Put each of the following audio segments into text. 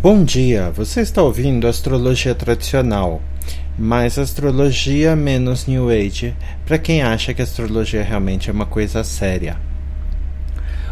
Bom dia, você está ouvindo Astrologia Tradicional, mais astrologia menos New Age, para quem acha que astrologia realmente é uma coisa séria.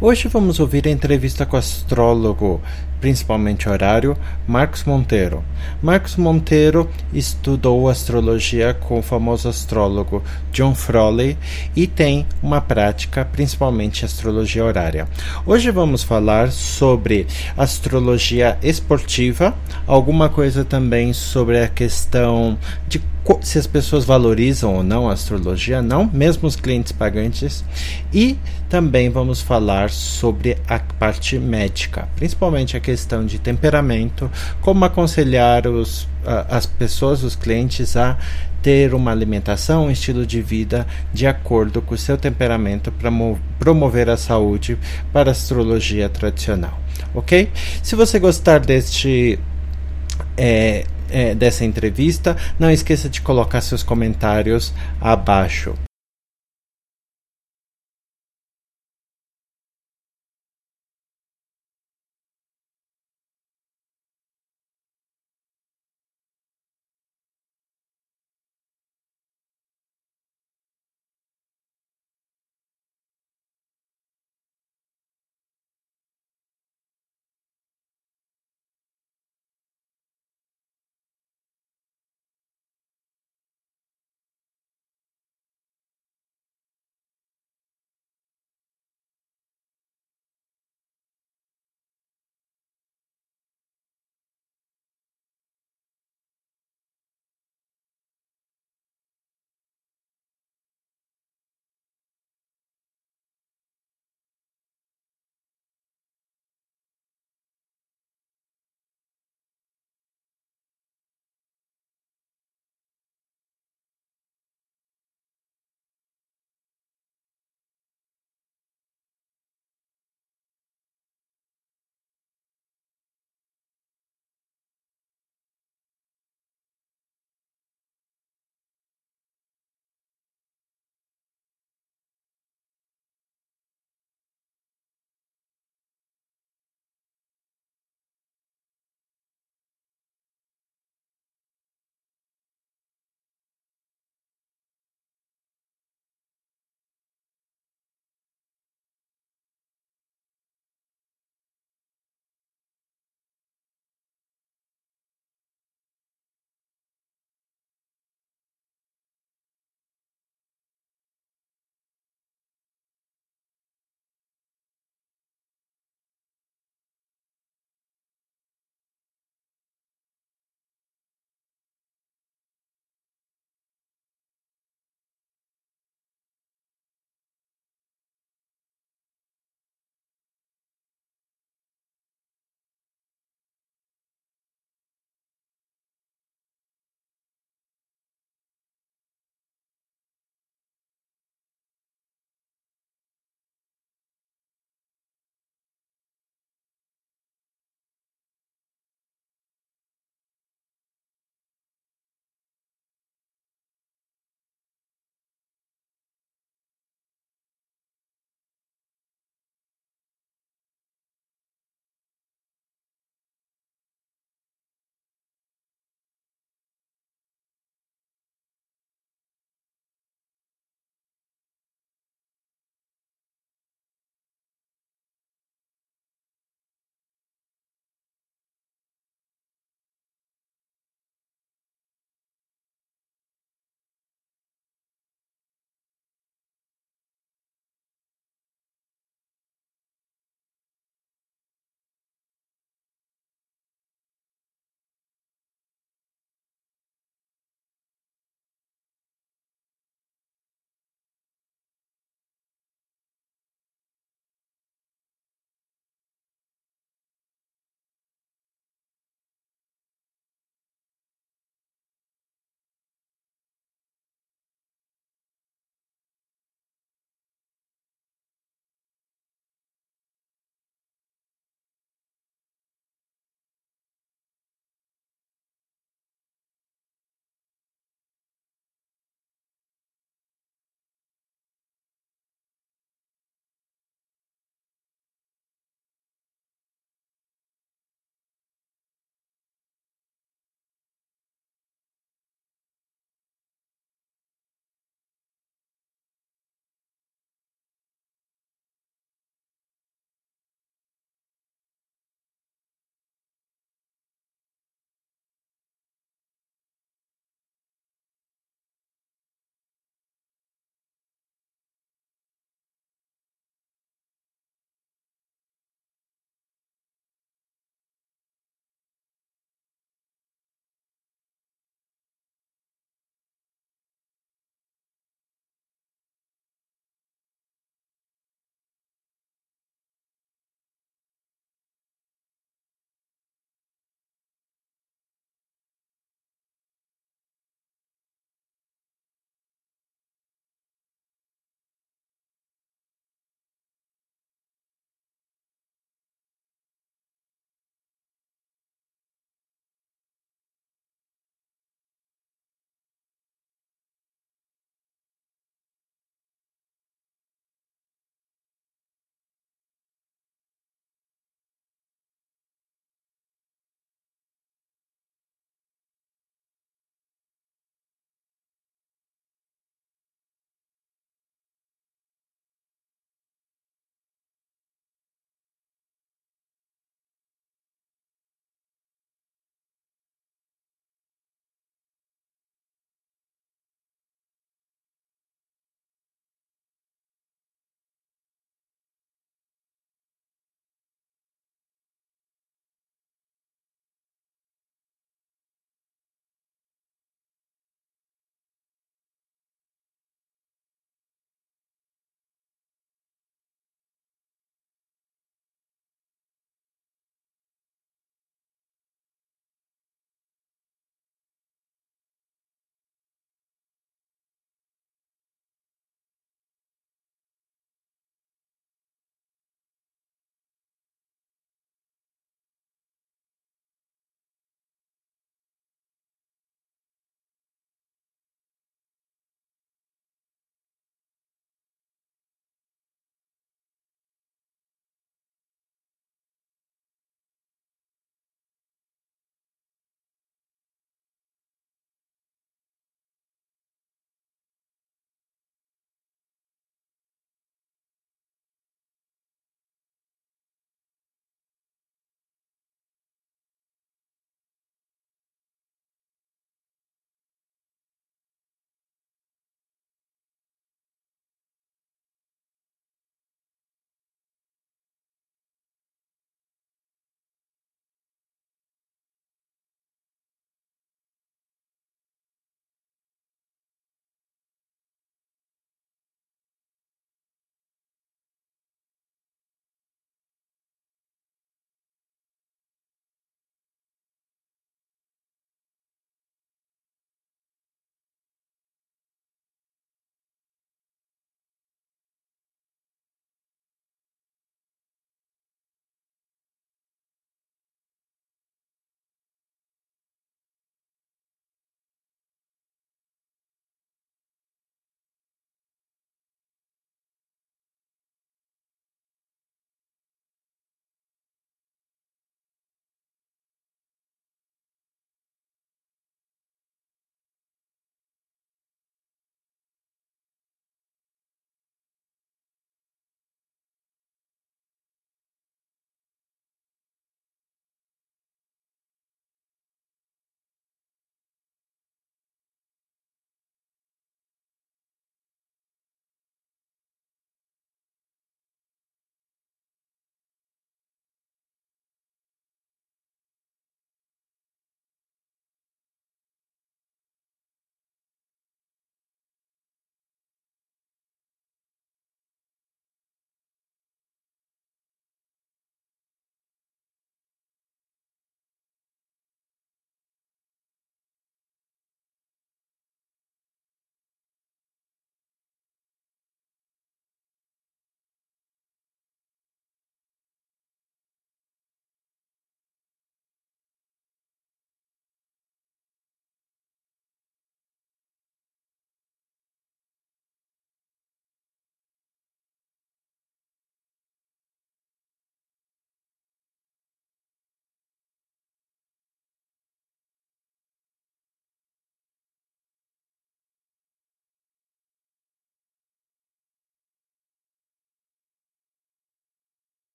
Hoje vamos ouvir a entrevista com o astrólogo, principalmente horário, Marcos Monteiro. Marcos Monteiro estudou astrologia com o famoso astrólogo John Froley e tem uma prática, principalmente astrologia horária. Hoje vamos falar sobre astrologia esportiva, alguma coisa também sobre a questão de se as pessoas valorizam ou não a astrologia, não, mesmo os clientes pagantes, e também vamos falar sobre a parte médica, principalmente a questão de temperamento, como aconselhar os, as pessoas, os clientes a ter uma alimentação, um estilo de vida de acordo com o seu temperamento para promover a saúde para a astrologia tradicional, ok? Se você gostar deste é, é, dessa entrevista. Não esqueça de colocar seus comentários abaixo.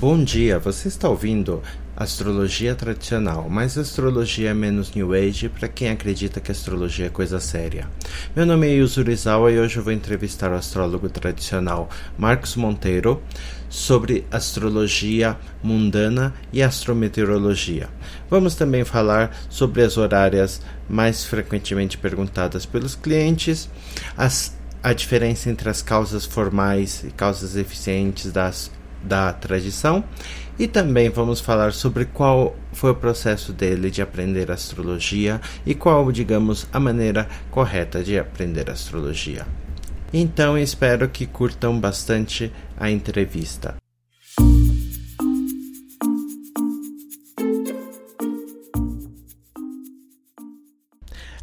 Bom dia, você está ouvindo Astrologia Tradicional, mas astrologia menos New Age para quem acredita que astrologia é coisa séria. Meu nome é Yuzurizawa e hoje eu vou entrevistar o astrólogo tradicional Marcos Monteiro sobre astrologia mundana e astrometeorologia. Vamos também falar sobre as horárias mais frequentemente perguntadas pelos clientes, as, a diferença entre as causas formais e causas eficientes das da tradição e também vamos falar sobre qual foi o processo dele de aprender astrologia e qual, digamos, a maneira correta de aprender astrologia. Então espero que curtam bastante a entrevista.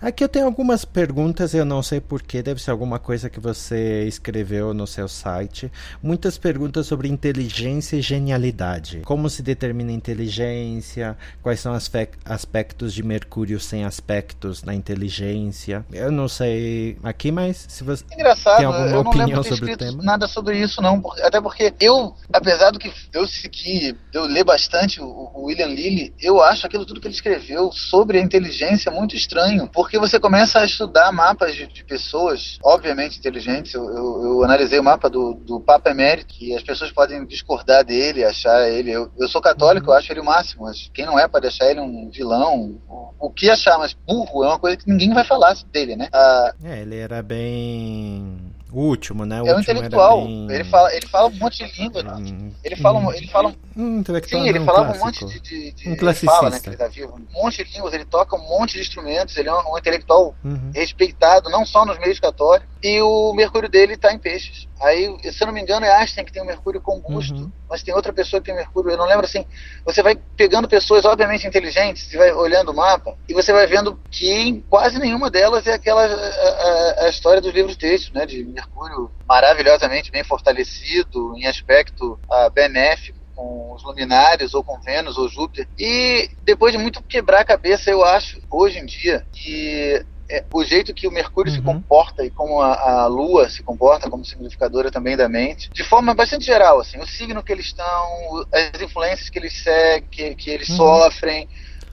Aqui eu tenho algumas perguntas, eu não sei porquê, deve ser alguma coisa que você escreveu no seu site. Muitas perguntas sobre inteligência e genialidade. Como se determina inteligência? Quais são os aspectos de Mercúrio sem aspectos na inteligência? Eu não sei aqui, mas se você Engraçado, tem alguma opinião sobre o tema. Nada sobre isso, não. Até porque eu, apesar do que eu seguir, eu ler bastante o William Lilly, eu acho aquilo tudo que ele escreveu sobre a inteligência muito estranho. Porque porque você começa a estudar mapas de, de pessoas, obviamente inteligentes. Eu, eu, eu, analisei o mapa do, do Papa Emérito, e as pessoas podem discordar dele, achar ele. Eu, eu sou católico, uhum. eu acho ele o máximo, mas quem não é pode achar ele um vilão. O, o que achar, mas burro é uma coisa que ninguém vai falar dele, né? Ah, é, ele era bem o último, né? O é um intelectual. Bem... Ele, fala, ele fala um monte de língua. Hum, ele fala, hum, ele fala um intelectual. Sim, ele falava um monte de. de, de um classicista. Fala, né, que ele tá vivo. Um monte de línguas, ele toca um monte de instrumentos. Ele é um, um intelectual uhum. respeitado, não só nos meios católicos. E o Mercúrio dele está em peixes. Aí, se eu não me engano, é Einstein que tem o Mercúrio combusto, uhum. mas tem outra pessoa que tem Mercúrio. Eu não lembro assim. Você vai pegando pessoas, obviamente, inteligentes, você vai olhando o mapa, e você vai vendo que em quase nenhuma delas é aquela a, a, a história dos livros textos, né? De Mercúrio maravilhosamente bem fortalecido, em aspecto uh, benéfico com os luminares, ou com Vênus, ou Júpiter. E depois de muito quebrar a cabeça, eu acho, hoje em dia, que é, o jeito que o Mercúrio uhum. se comporta e como a, a, Lua se comporta como significadora também da mente, de forma bastante geral, assim, o signo que eles estão, as influências que eles seguem, que, que eles uhum. sofrem,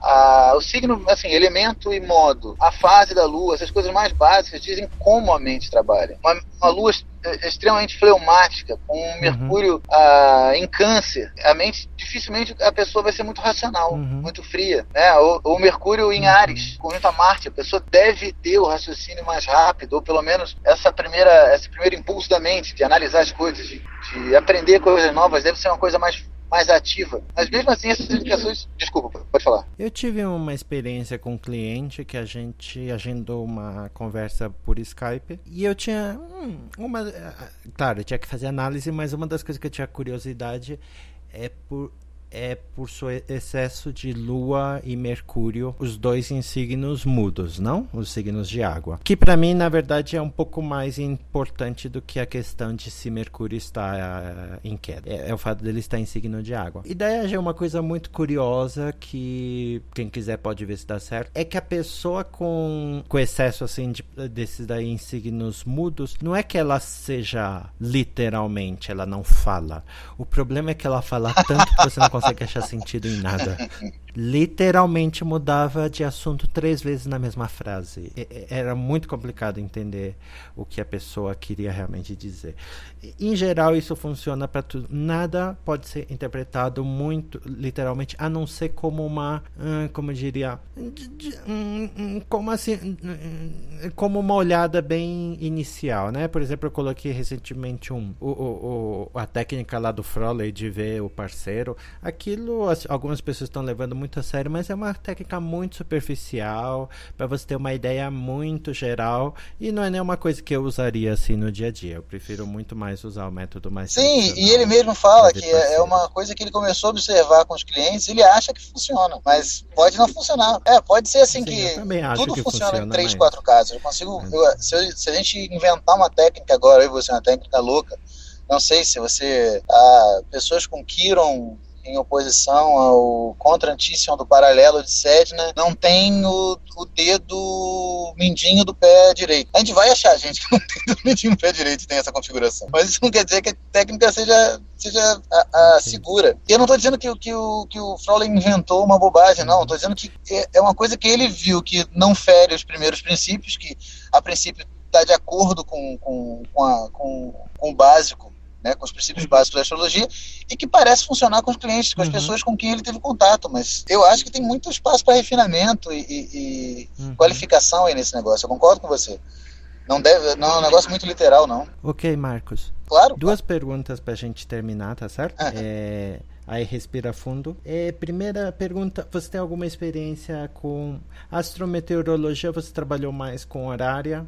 a, o signo, assim, elemento e modo, a fase da lua, essas coisas mais básicas dizem como a mente trabalha. Uma, uma lua extremamente fleumática, com um uhum. Mercúrio ah, em câncer, a mente dificilmente a pessoa vai ser muito racional, uhum. muito fria, né? Ou, ou Mercúrio em uhum. Ares, com a Marte, a pessoa deve ter o raciocínio mais rápido, ou pelo menos essa primeira, esse primeiro impulso da mente de analisar as coisas, de, de aprender coisas novas, deve ser uma coisa mais mais ativa. Mas mesmo assim, essas indicações. Desculpa, pode falar. Eu tive uma experiência com um cliente que a gente agendou uma conversa por Skype e eu tinha hum, uma. Claro, eu tinha que fazer análise, mas uma das coisas que eu tinha curiosidade é por é por seu excesso de Lua e Mercúrio, os dois em signos mudos, não? Os signos de água. Que para mim, na verdade, é um pouco mais importante do que a questão de se Mercúrio está uh, em queda. É, é, o fato dele estar em signo de água. E daí é uma coisa muito curiosa que quem quiser pode ver se dá certo. É que a pessoa com, com excesso assim de, desses daí em signos mudos, não é que ela seja literalmente, ela não fala. O problema é que ela fala tanto que você não consegue consegue achar sentido em nada. Literalmente mudava de assunto três vezes na mesma frase. Era muito complicado entender o que a pessoa queria realmente dizer. Em geral, isso funciona para tudo. Nada pode ser interpretado muito literalmente, a não ser como uma, hum, como eu diria, hum, hum, como assim, como uma olhada bem inicial, né? Por exemplo, eu coloquei recentemente um, o, o, o a técnica lá do Froley de ver o parceiro aquilo algumas pessoas estão levando muito a sério, mas é uma técnica muito superficial, para você ter uma ideia muito geral, e não é nenhuma coisa que eu usaria assim no dia a dia. Eu prefiro muito mais usar o método mais Sim, e ele mesmo fala que é, é uma coisa que ele começou a observar com os clientes, ele acha que funciona, mas pode não funcionar. É, pode ser assim Sim, que tudo que funciona, funciona, em três, mas... quatro casos. Eu consigo, eu, se, eu, se a gente inventar uma técnica agora, eu e você, uma técnica louca, não sei se você. Ah, pessoas com Kiron em oposição ao contrantíssimo do paralelo de Sedna, não tem o, o dedo mindinho do pé direito. A gente vai achar, gente, que não tem o mindinho do pé direito tem essa configuração. Mas isso não quer dizer que a técnica seja, seja a, a segura. E eu não estou dizendo que, que, o, que o Froley inventou uma bobagem, não. Estou dizendo que é, é uma coisa que ele viu que não fere os primeiros princípios, que a princípio está de acordo com, com, com, a, com, com o básico né, com os princípios básicos da astrologia, e que parece funcionar com os clientes, com as uhum. pessoas com quem ele teve contato. Mas eu acho que tem muito espaço para refinamento e, e, e uhum. qualificação aí nesse negócio. Eu concordo com você. Não, deve, não é um negócio muito literal, não. Ok, Marcos. Claro. Duas claro. perguntas para a gente terminar, tá certo? Uhum. É, aí respira fundo. É, primeira pergunta: você tem alguma experiência com astrometeorologia? Você trabalhou mais com horária?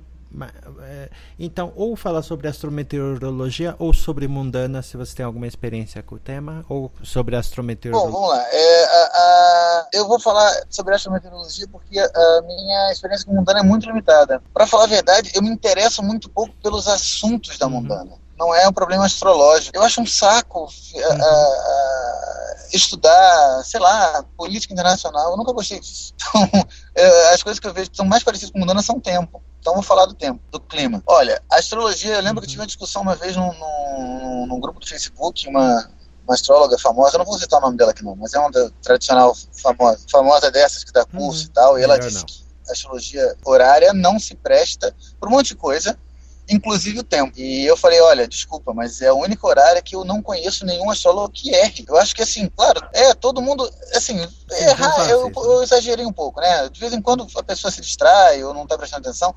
É, então, ou falar sobre astrometeorologia ou sobre mundana, se você tem alguma experiência com o tema, ou sobre astrometeorologia. Bom, vamos lá. É, a, a, eu vou falar sobre astrometeorologia porque a, a minha experiência com mundana é muito limitada. Para falar a verdade, eu me interesso muito pouco pelos assuntos da uhum. mundana. Não é um problema astrológico. Eu acho um saco uhum. estudar, sei lá, política internacional. Eu nunca gostei disso. Então, as coisas que eu vejo que são mais parecidas com mundana são tempo. Então vou falar do tempo, do clima. Olha, a astrologia, eu lembro que tive uma discussão uma vez num, num, num grupo do Facebook, uma, uma astróloga famosa, eu não vou citar o nome dela aqui não, mas é uma tradicional famosa, famosa dessas que dá curso uhum. e tal, e ela disse não. que a astrologia horária não se presta para um monte de coisa, inclusive o tempo. E eu falei, olha, desculpa, mas é a única horária que eu não conheço nenhum astrólogo que erre. Eu acho que assim, claro, é, todo mundo, assim, errar, eu, eu, exagerei um pouco, né? De vez em quando a pessoa se distrai ou não está prestando atenção,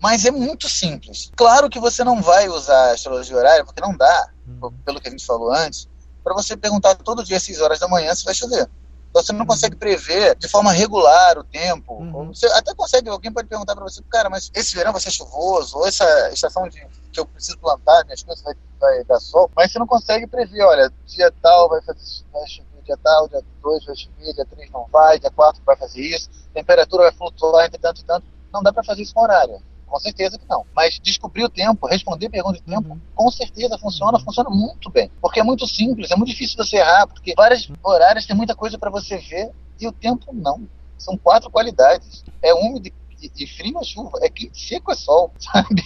mas é muito simples. Claro que você não vai usar a astrologia horária, porque não dá, uhum. pelo que a gente falou antes, para você perguntar todo dia às 6 horas da manhã se vai chover. Então você não consegue prever de forma regular o tempo. Uhum. Você até consegue, alguém pode perguntar para você, cara, mas esse verão vai ser chuvoso, ou essa estação de, que eu preciso plantar, minhas coisas vai, vai dar sol, mas você não consegue prever, olha, dia tal vai, fazer, vai chover, dia tal, dia 2 vai chover, dia 3 não vai, dia 4 vai fazer isso, temperatura vai flutuar entre tanto e tanto. Não dá para fazer isso com horário. Com certeza que não. Mas descobrir o tempo, responder perguntas de tempo, uhum. com certeza funciona, uhum. funciona muito bem. Porque é muito simples, é muito difícil você errar, porque várias horários tem muita coisa para você ver e o tempo não. São quatro qualidades. É úmido e frio é chuva, é seco é sol, sabe?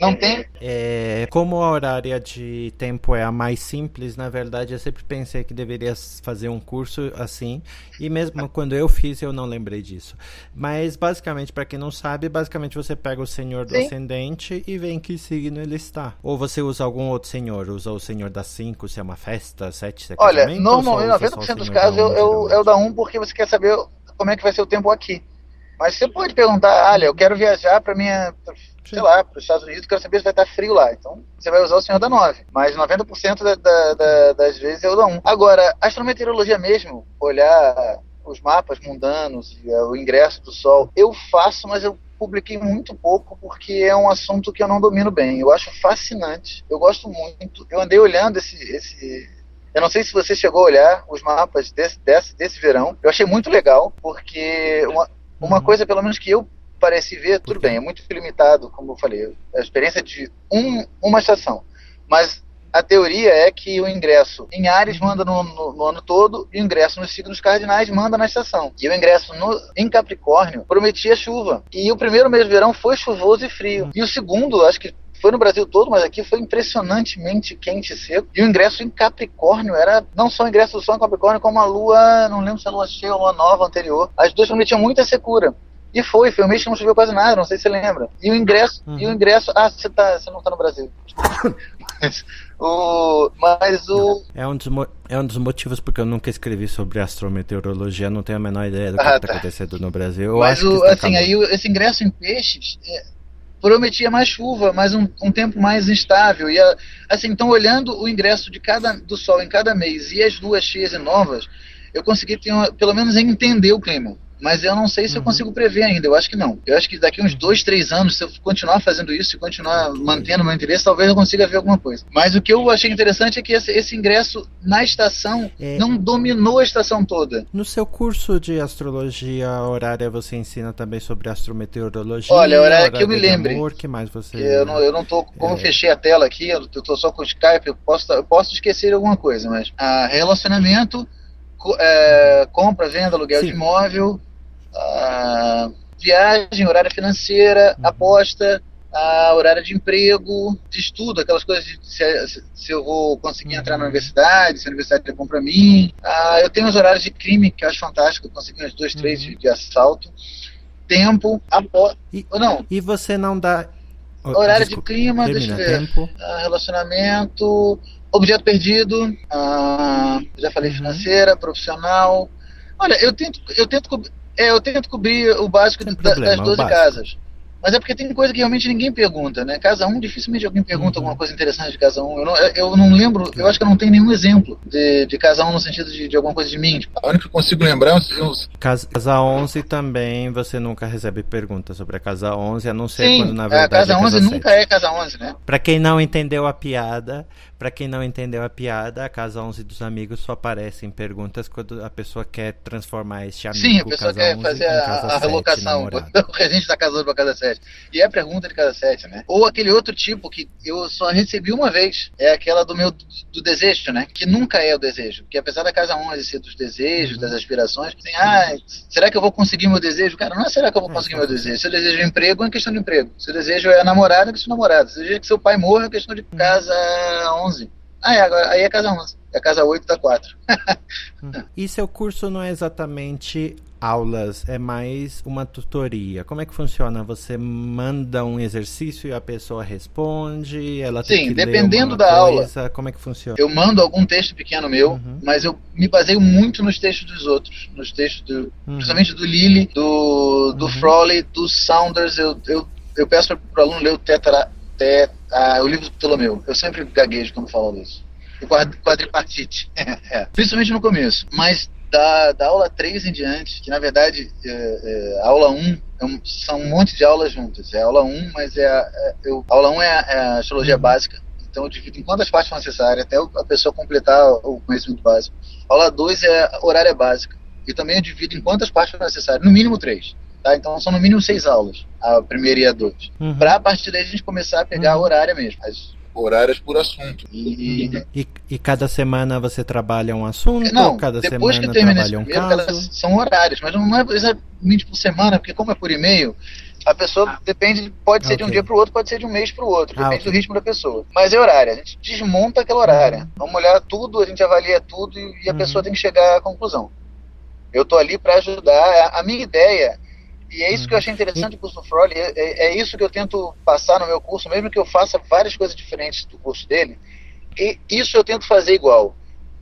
Não tem. É, como a horária de tempo é a mais simples, na verdade eu sempre pensei que deveria fazer um curso assim. E mesmo quando eu fiz, eu não lembrei disso. Mas basicamente, para quem não sabe, basicamente você pega o senhor do Sim. ascendente e vê em que signo ele está. Ou você usa algum outro senhor, usa o senhor da 5, se é uma festa, 7, se é Olha, normalmente, 90% dos casos eu, eu, é o da 1 um porque você quer saber como é que vai ser o tempo aqui. Mas você pode perguntar, olha, eu quero viajar para minha sei lá, para os Estados Unidos, quero saber se vai estar frio lá. Então, você vai usar o Senhor da 9. Mas 90% da, da, da, das vezes é o da 1. Agora, astrometeorologia mesmo, olhar os mapas mundanos, é, o ingresso do Sol, eu faço, mas eu publiquei muito pouco porque é um assunto que eu não domino bem. Eu acho fascinante, eu gosto muito. Eu andei olhando esse, esse eu não sei se você chegou a olhar os mapas desse, desse, desse verão. Eu achei muito legal, porque uma, uma uhum. coisa, pelo menos, que eu parece ver, tudo bem, é muito limitado, como eu falei, a experiência de um, uma estação. Mas a teoria é que o ingresso em Ares manda no, no, no, ano todo e o ingresso nos signos cardinais manda na estação. E o ingresso no, em Capricórnio prometia chuva. E o primeiro mês de verão foi chuvoso e frio. E o segundo, acho que foi no Brasil todo, mas aqui foi impressionantemente quente e seco. E o ingresso em Capricórnio era não só o ingresso do Sol em Capricórnio, como a lua, não lembro se a lua cheia ou a lua nova anterior. As duas prometiam muita secura. E foi, foi um mês que não choveu quase nada, não sei se você lembra. E o ingresso, uhum. e o ingresso, ah, você, tá, você não tá no Brasil. mas, o, mas o. É um, dos, é um dos motivos porque eu nunca escrevi sobre astrometeorologia, não tenho a menor ideia do que ah, está tá. acontecendo no Brasil. Eu mas o, assim, aí esse ingresso em peixes é, prometia mais chuva, mais um, um tempo mais instável. E assim, então olhando o ingresso de cada do Sol em cada mês e as duas cheias e novas, eu consegui ter uma, pelo menos entender o clima mas eu não sei se uhum. eu consigo prever ainda. Eu acho que não. Eu acho que daqui uns dois, três anos, se eu continuar fazendo isso e continuar mantendo meu interesse, talvez eu consiga ver alguma coisa. Mas o que eu achei interessante é que esse, esse ingresso na estação é... não dominou a estação toda. No seu curso de astrologia horária, você ensina também sobre astrometeorologia? Olha, horária que eu me lembre. Amor, que mais você. Eu não, eu não tô. Como é... eu fechei a tela aqui, eu tô só com o Skype, eu posso, eu posso esquecer alguma coisa, mas a relacionamento é, compra, venda, aluguel Sim. de imóvel, viagem, horário financeira, uhum. aposta, a horário de emprego, de estudo, aquelas coisas de se, se eu vou conseguir uhum. entrar na universidade, se a universidade é bom para mim. Ah, eu tenho os horários de crime, que eu acho fantástico, eu consegui uns dois, três uhum. de, de, assalto. Tempo, aposta. Não. E você não dá. Horário Desculpa, de clima, deixa eu ver. Tempo. Ah, relacionamento, Objeto perdido, ah, já falei uhum. financeira, profissional. Olha, eu tento, eu tento, é, eu tento cobrir o básico da, problema, das 12 casas. Mas é porque tem coisa que realmente ninguém pergunta, né? Casa 1, dificilmente alguém pergunta uhum. alguma coisa interessante de Casa 1. Eu não, eu não lembro, eu acho que eu não tenho nenhum exemplo de, de Casa 1 no sentido de, de alguma coisa de mim. A única que eu consigo lembrar é os... Casa, casa 11 também você nunca recebe perguntas sobre a Casa 11, a não ser Sim, quando na verdade. A Casa é 11 casa nunca é Casa 11, né? Pra quem não entendeu a piada, para quem não entendeu a piada, a Casa 11 dos amigos só aparece em perguntas quando a pessoa quer transformar este amigo Sim, a pessoa quer fazer a, a relocação, o regente da Casa 11 para Casa 7. E é pergunta de Casa 7, né? Ou aquele outro tipo que eu só recebi uma vez, é aquela do meu do desejo, né? Que nunca é o desejo. Porque apesar da Casa 11 ser dos desejos, uhum. das aspirações, tem, ah, será que eu vou conseguir meu desejo? Cara, não é será que eu vou é, conseguir meu desejo. Se eu desejo emprego, é questão de emprego. Se o desejo é namorada, é questão de namorada. Se o desejo é que seu pai morra, é questão de uhum. casa 11. 11. Ah, é, agora, aí é casa 11. É casa 8 da 4. e seu curso não é exatamente aulas, é mais uma tutoria. Como é que funciona? Você manda um exercício e a pessoa responde? Ela Sim, tem que dependendo da coisa. aula. Como é que funciona? Eu mando algum texto pequeno meu, uhum. mas eu me baseio muito nos textos dos outros. Nos textos, do, uhum. principalmente do Lilly, do, do uhum. Froley, do Saunders. Eu, eu, eu peço para o aluno ler o Tetra, até ah, o livro do Ptolomeu. Eu sempre gaguejo quando falo disso. E quadripartite. é, principalmente no começo. Mas da, da aula 3 em diante, que na verdade é, é, a aula 1 é um, são um monte de aulas juntas. É a aula 1, mas é a, é, eu, a aula 1 é a, é a astrologia básica. Então eu divido em quantas partes são necessárias até a pessoa completar o conhecimento básico. A aula 2 é a horária básica. E também eu divido em quantas partes são necessárias. No mínimo três. Tá? Então são no mínimo seis aulas, a primeira e a dois. Uhum. Para a partir daí a gente começar a pegar uhum. a horária mesmo. As horárias por assunto. E, e, e, cada semana você trabalha um assunto? Não, cada depois semana que termina esse primeiro, caso? são horários, mas não é exatamente por semana, porque como é por e-mail, a pessoa ah. depende, pode ser okay. de um dia para o outro, pode ser de um mês para o outro, ah, depende okay. do ritmo da pessoa. Mas é horário, a gente desmonta aquela horária. Uhum. Vamos olhar tudo, a gente avalia tudo e, e a uhum. pessoa tem que chegar à conclusão. Eu estou ali para ajudar. A minha ideia e é isso que eu achei interessante do curso do Froley, é, é, é, isso que eu tento passar no meu curso, mesmo que eu faça várias coisas diferentes do curso dele, e isso eu tento fazer igual.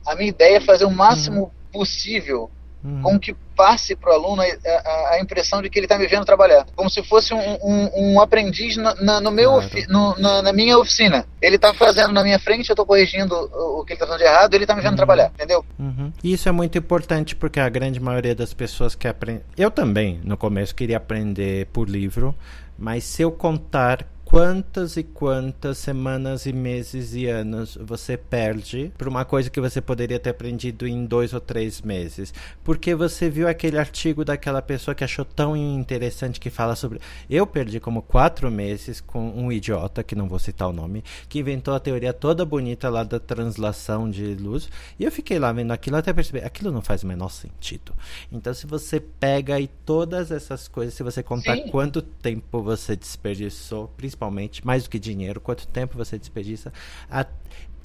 A minha ideia é fazer o máximo uhum. possível uhum. com que passe para o aluno a, a, impressão de que ele está me vendo trabalhar. Como se fosse um, um, um aprendiz na, na, no meu claro. no, na, na, minha oficina. Ele está fazendo na minha frente, eu estou corrigindo o, o, que ele está fazendo de errado, ele está me vendo uhum. trabalhar, entendeu? Uhum. Isso é muito importante porque a grande maioria das pessoas que aprendem. Eu também, no começo, queria aprender por livro, mas se eu contar quantas e quantas semanas e meses e anos você perde por uma coisa que você poderia ter aprendido em dois ou três meses. Porque você viu aquele artigo daquela pessoa que achou tão interessante que fala sobre. Eu perdi como quatro meses com um idiota, que não vou citar o nome, que inventou a teoria toda bonita lá da translação de luz. E eu fiquei lá vendo aquilo até perceber. Aquilo não faz o menor sentido. Então, se você pega aí todas essas coisas, se você contar Sim. quanto tempo você desperdiçou, principalmente principalmente, mais do que dinheiro, quanto tempo você desperdiça, a,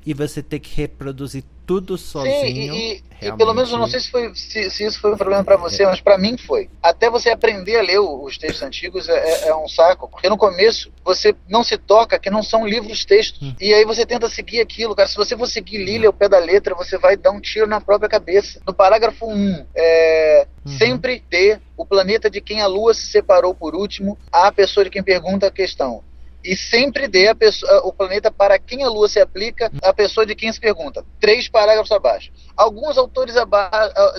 e você ter que reproduzir tudo sozinho. Sim, e, e, pelo menos eu não sei se, foi, se, se isso foi um problema para você, é. mas para mim foi. Até você aprender a ler os textos antigos é, é, é, um saco, porque no começo você não se toca que não são livros textos. Hum. E aí você tenta seguir aquilo, cara. Se você for seguir Lilia ao pé da letra, você vai dar um tiro na própria cabeça. No parágrafo 1, é, uhum. sempre ter o planeta de quem a Lua se separou por último, a pessoa de quem pergunta a questão e sempre dê pessoa, o planeta para quem a Lua se aplica, a pessoa de quem se pergunta. Três parágrafos abaixo. Alguns autores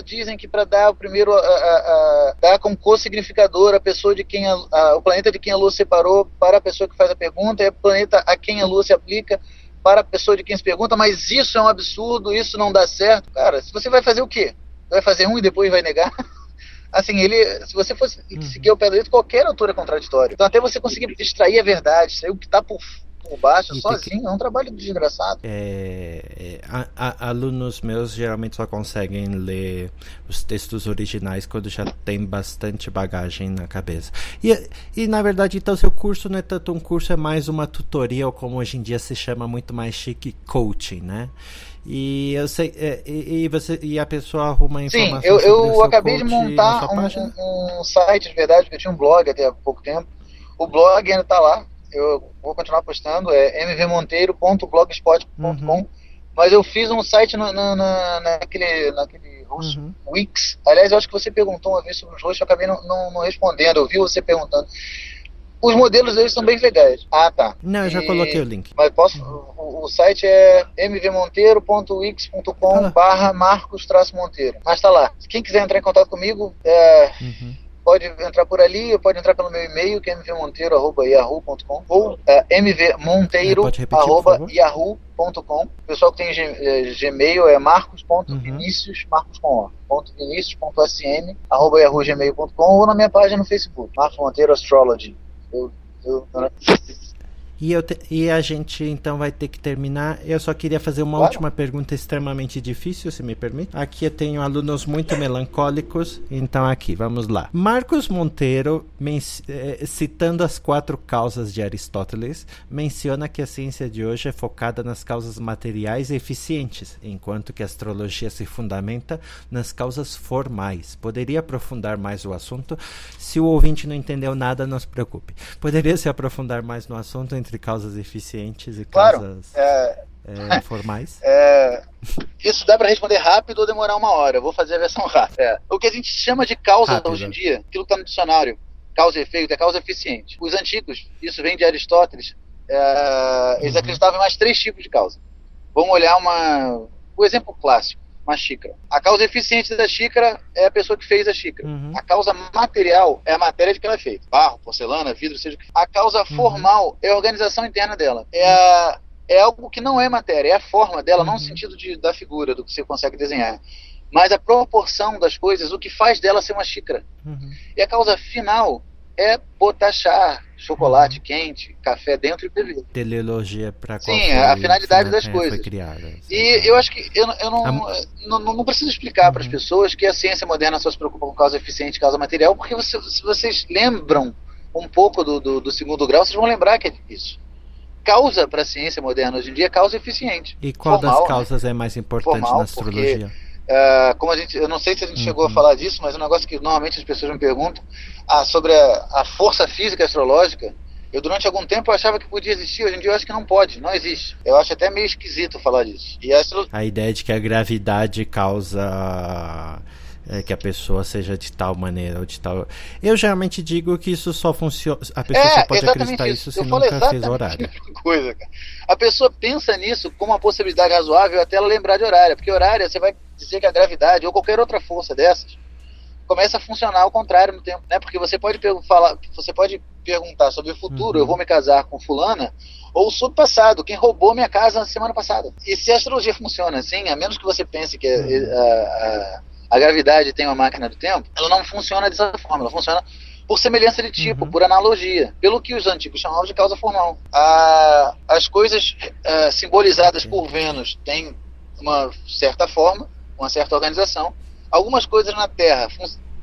dizem que para dar o primeiro, a, a, a, dar como co-significador a pessoa de quem o planeta de quem a Lua separou para a pessoa que faz a pergunta, é o planeta a quem a Lua se aplica para a pessoa de quem se pergunta, mas isso é um absurdo, isso não dá certo. Cara, se você vai fazer o quê? Vai fazer um e depois vai negar? assim, ele, se você fosse uhum. seguir o pé do qualquer autor é contraditório. Então, até você conseguir extrair a verdade, extrair o que está por, por baixo, sozinho, que... é um trabalho desgraçado. É, é, a, a, alunos meus geralmente só conseguem ler os textos originais quando já tem bastante bagagem na cabeça. E, e na verdade, então, seu curso não é tanto um curso, é mais uma tutoria, ou como hoje em dia se chama muito mais chique, coaching, né? E eu sei, é, e, e, você e a pessoa arruma informação. Sim, eu, eu acabei de montar um, um, site de verdade, porque eu tinha um blog até há pouco tempo. O blog ainda está lá. Eu vou continuar postando, é mvmonteiro.blogspot.com. Uhum. Mas eu fiz um site no, no, no, naquele, naquele host, uhum. Wix. Aliás, eu acho que você perguntou uma vez sobre os hosts, eu acabei não, não, não respondendo. Eu vi você perguntando. Os modelos deles são bem legais. Ah, tá. Não, eu já e... coloquei o link. Mas posso. O, o site é mvmonteiro.wix.com barra Marcos Monteiro. Mas tá lá. Quem quiser entrar em contato comigo, é, uhum. Pode entrar por ali, pode entrar pelo meu e-mail, que é mvmonteiro.yahoo.com ou é, mvmonteiro.yahoo.com. O pessoal que tem é, Gmail é marcos.vinicius, uhum. marcos com ponto vinicius.sm, arroba yahoo.gmail.com ou na minha página no Facebook, Marcos Monteiro Astrology. Eu, eu, e, eu te, e a gente então vai ter que terminar. Eu só queria fazer uma claro. última pergunta extremamente difícil, se me permite. Aqui eu tenho alunos muito melancólicos, então aqui, vamos lá. Marcos Monteiro, eh, citando as quatro causas de Aristóteles, menciona que a ciência de hoje é focada nas causas materiais e eficientes, enquanto que a astrologia se fundamenta nas causas formais. Poderia aprofundar mais o assunto? Se o ouvinte não entendeu nada, não se preocupe. Poderia se aprofundar mais no assunto entre entre causas eficientes e claro, causas é, é, formais? É, isso dá para responder rápido ou demorar uma hora. Eu vou fazer a versão rápida. É, o que a gente chama de causa rápido. hoje em dia, aquilo que está no dicionário, causa e efeito, é causa eficiente. Os antigos, isso vem de Aristóteles, é, eles uhum. acreditavam em mais três tipos de causa. Vamos olhar uma, o exemplo clássico uma xícara. A causa eficiente da xícara é a pessoa que fez a xícara. Uhum. A causa material é a matéria de que ela é feita. Barro, porcelana, vidro, seja o que for. A causa uhum. formal é a organização interna dela. É, a, é algo que não é matéria, é a forma dela, uhum. não no sentido de, da figura, do que você consegue desenhar. Mas a proporção das coisas, o que faz dela ser uma xícara. Uhum. E a causa final é botar chá, chocolate quente, café dentro e beber. Teleologia para Sim, a finalidade das coisas. Criada, e eu acho que eu, eu não, a... não, não, preciso explicar uhum. para as pessoas que a ciência moderna só se preocupa com causa eficiente e causa material, porque você, se vocês lembram um pouco do, do, do segundo grau, vocês vão lembrar que é isso causa para a ciência moderna hoje em dia é causa eficiente. E qual Formal, das né? causas né? é mais importante Formal, na astrologia? Porque, Uh, como a gente, eu não sei se a gente uhum. chegou a falar disso, mas é um negócio que normalmente as pessoas me perguntam ah, sobre a, a, força física astrológica. Eu durante algum tempo achava que podia existir, hoje em dia eu acho que não pode, não existe. Eu acho até meio esquisito falar disso. E a, astro... a ideia de que a gravidade causa é, que a pessoa seja de tal maneira ou de tal. Eu geralmente digo que isso só funciona. A pessoa é, só pode acreditar isso, isso se nunca fez horário. Coisa, cara. A pessoa pensa nisso como uma possibilidade razoável até ela lembrar de horário, porque horário você vai dizer que a gravidade ou qualquer outra força dessas começa a funcionar ao contrário no tempo, né? Porque você pode falar, você pode perguntar sobre o futuro, uhum. eu vou me casar com fulana, ou sobre o passado, quem roubou minha casa na semana passada. E se a astrologia funciona assim, a menos que você pense que uhum. a, a, a gravidade tem uma máquina do tempo, ela não funciona dessa forma, ela funciona por semelhança de tipo, uhum. por analogia, pelo que os antigos chamavam de causa formal. A, as coisas uh, simbolizadas por Vênus têm uma certa forma, uma certa organização. Algumas coisas na Terra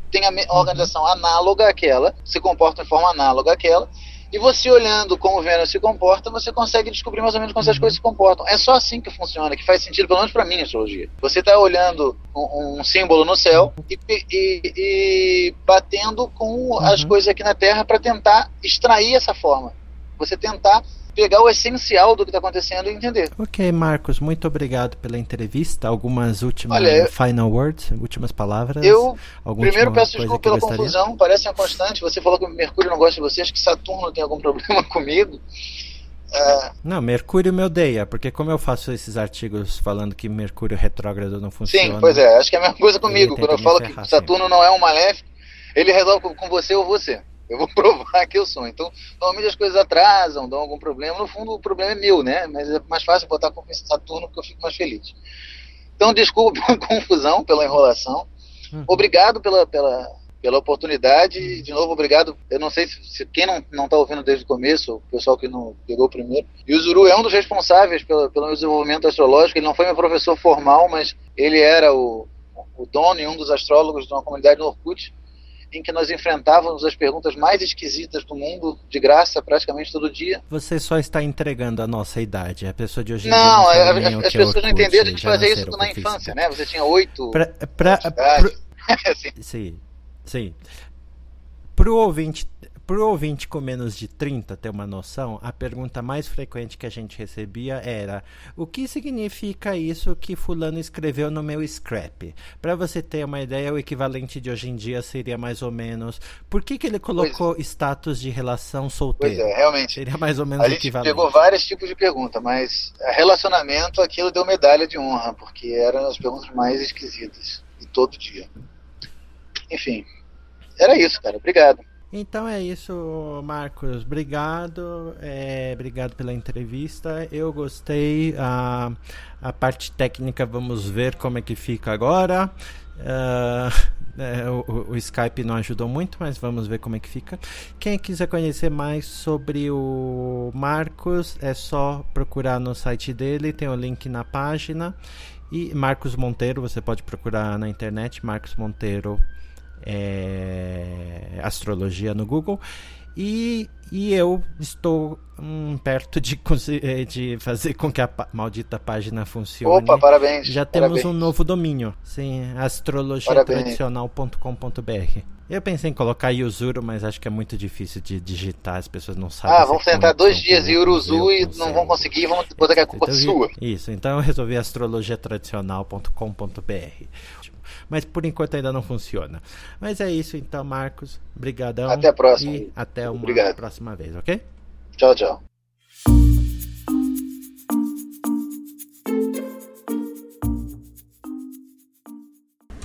têm a uhum. organização análoga àquela, se comportam de forma análoga àquela, e você olhando como o Vênus se comporta, você consegue descobrir mais ou menos como essas uhum. coisas se comportam. É só assim que funciona, que faz sentido, pelo menos para mim, a astrologia. Você está olhando um, um, símbolo no céu e, e, e batendo com uhum. as coisas aqui na Terra para tentar extrair essa forma. Você tentar pegar o essencial do que está acontecendo e entender. Ok, Marcos, muito obrigado pela entrevista. Algumas últimas Olha, final words, últimas palavras. Eu primeiro peço desculpa pela gostaria? confusão, parece uma constante. Você falou que Mercúrio não gosta de você, acho que Saturno tem algum problema comigo. É... Não, Mercúrio me odeia, porque como eu faço esses artigos falando que Mercúrio retrógrado não funciona. Sim, pois é, acho que é a mesma coisa comigo. Quando eu falo que Saturno não é um maléfico, ele resolve com você ou você. Eu vou provar que eu sou. Então, normalmente as coisas atrasam, dão algum problema. No fundo, o problema é meu, né? Mas é mais fácil botar com Saturno porque eu fico mais feliz. Então, desculpa pela confusão, pela enrolação. Hum. Obrigado pela, pela, pela oportunidade. De novo, obrigado. Eu não sei se, se quem não está ouvindo desde o começo, o pessoal que não pegou primeiro. E o Zuru é um dos responsáveis pelo, pelo meu desenvolvimento astrológico. Ele não foi meu professor formal, mas ele era o, o dono e um dos astrólogos de uma comunidade no Orkut em que nós enfrentávamos as perguntas mais esquisitas do mundo, de graça, praticamente todo dia. Você só está entregando a nossa idade. A pessoa de hoje não, não as, as é pessoas Orkut, não entenderam, a gente fazia isso na infância, né? Você tinha oito. Pra, pra, pra, Sim. Sim. Para o ouvinte para o ouvinte com menos de 30 ter uma noção, a pergunta mais frequente que a gente recebia era: o que significa isso que Fulano escreveu no meu scrap? Para você ter uma ideia, o equivalente de hoje em dia seria mais ou menos: por que, que ele colocou é. status de relação solteira? Pois é, realmente. Seria mais ou menos a gente pegou vários tipos de pergunta, mas relacionamento, aquilo deu medalha de honra, porque eram as perguntas mais esquisitas de todo dia. Enfim, era isso, cara. Obrigado. Então é isso, Marcos. Obrigado. É, obrigado pela entrevista. Eu gostei. A, a parte técnica, vamos ver como é que fica agora. Uh, é, o, o, Skype não ajudou muito, mas vamos ver como é que fica. Quem quiser conhecer mais sobre o Marcos, é só procurar no site dele, tem o link na página. E Marcos Monteiro, você pode procurar na internet, Marcos Monteiro é, astrologia no Google e, e eu estou hum, perto de, eh, de fazer com que a maldita página funcione. Opa, parabéns! Já temos parabéns. um novo domínio, sim, astrologiatradicional.com.br. Eu pensei em colocar Yuzuru, mas acho que é muito difícil de digitar, as pessoas não sabem. Ah, vamos tentar dois dias Yuruzu e não vão conseguir, vamos botar que a culpa então, sua. Isso, então eu resolvi astrologiatradicional.com.br mas por enquanto ainda não funciona. Mas é isso então, Marcos. Obrigadão. Até a próxima. E até uma Obrigado. próxima vez, ok? Tchau, tchau.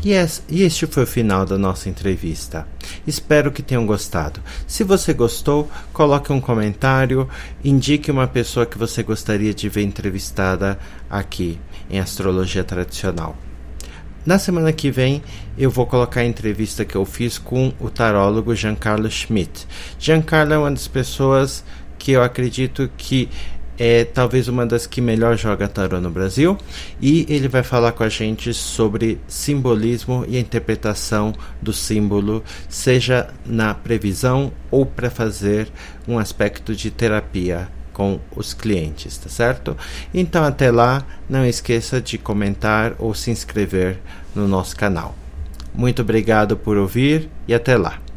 E este foi o final da nossa entrevista. Espero que tenham gostado. Se você gostou, coloque um comentário, indique uma pessoa que você gostaria de ver entrevistada aqui em Astrologia Tradicional. Na semana que vem eu vou colocar a entrevista que eu fiz com o tarólogo Giancarlo Schmidt. Giancarlo é uma das pessoas que eu acredito que é talvez uma das que melhor joga tarô no Brasil e ele vai falar com a gente sobre simbolismo e a interpretação do símbolo, seja na previsão ou para fazer um aspecto de terapia com os clientes, tá certo? Então até lá, não esqueça de comentar ou se inscrever no nosso canal. Muito obrigado por ouvir e até lá.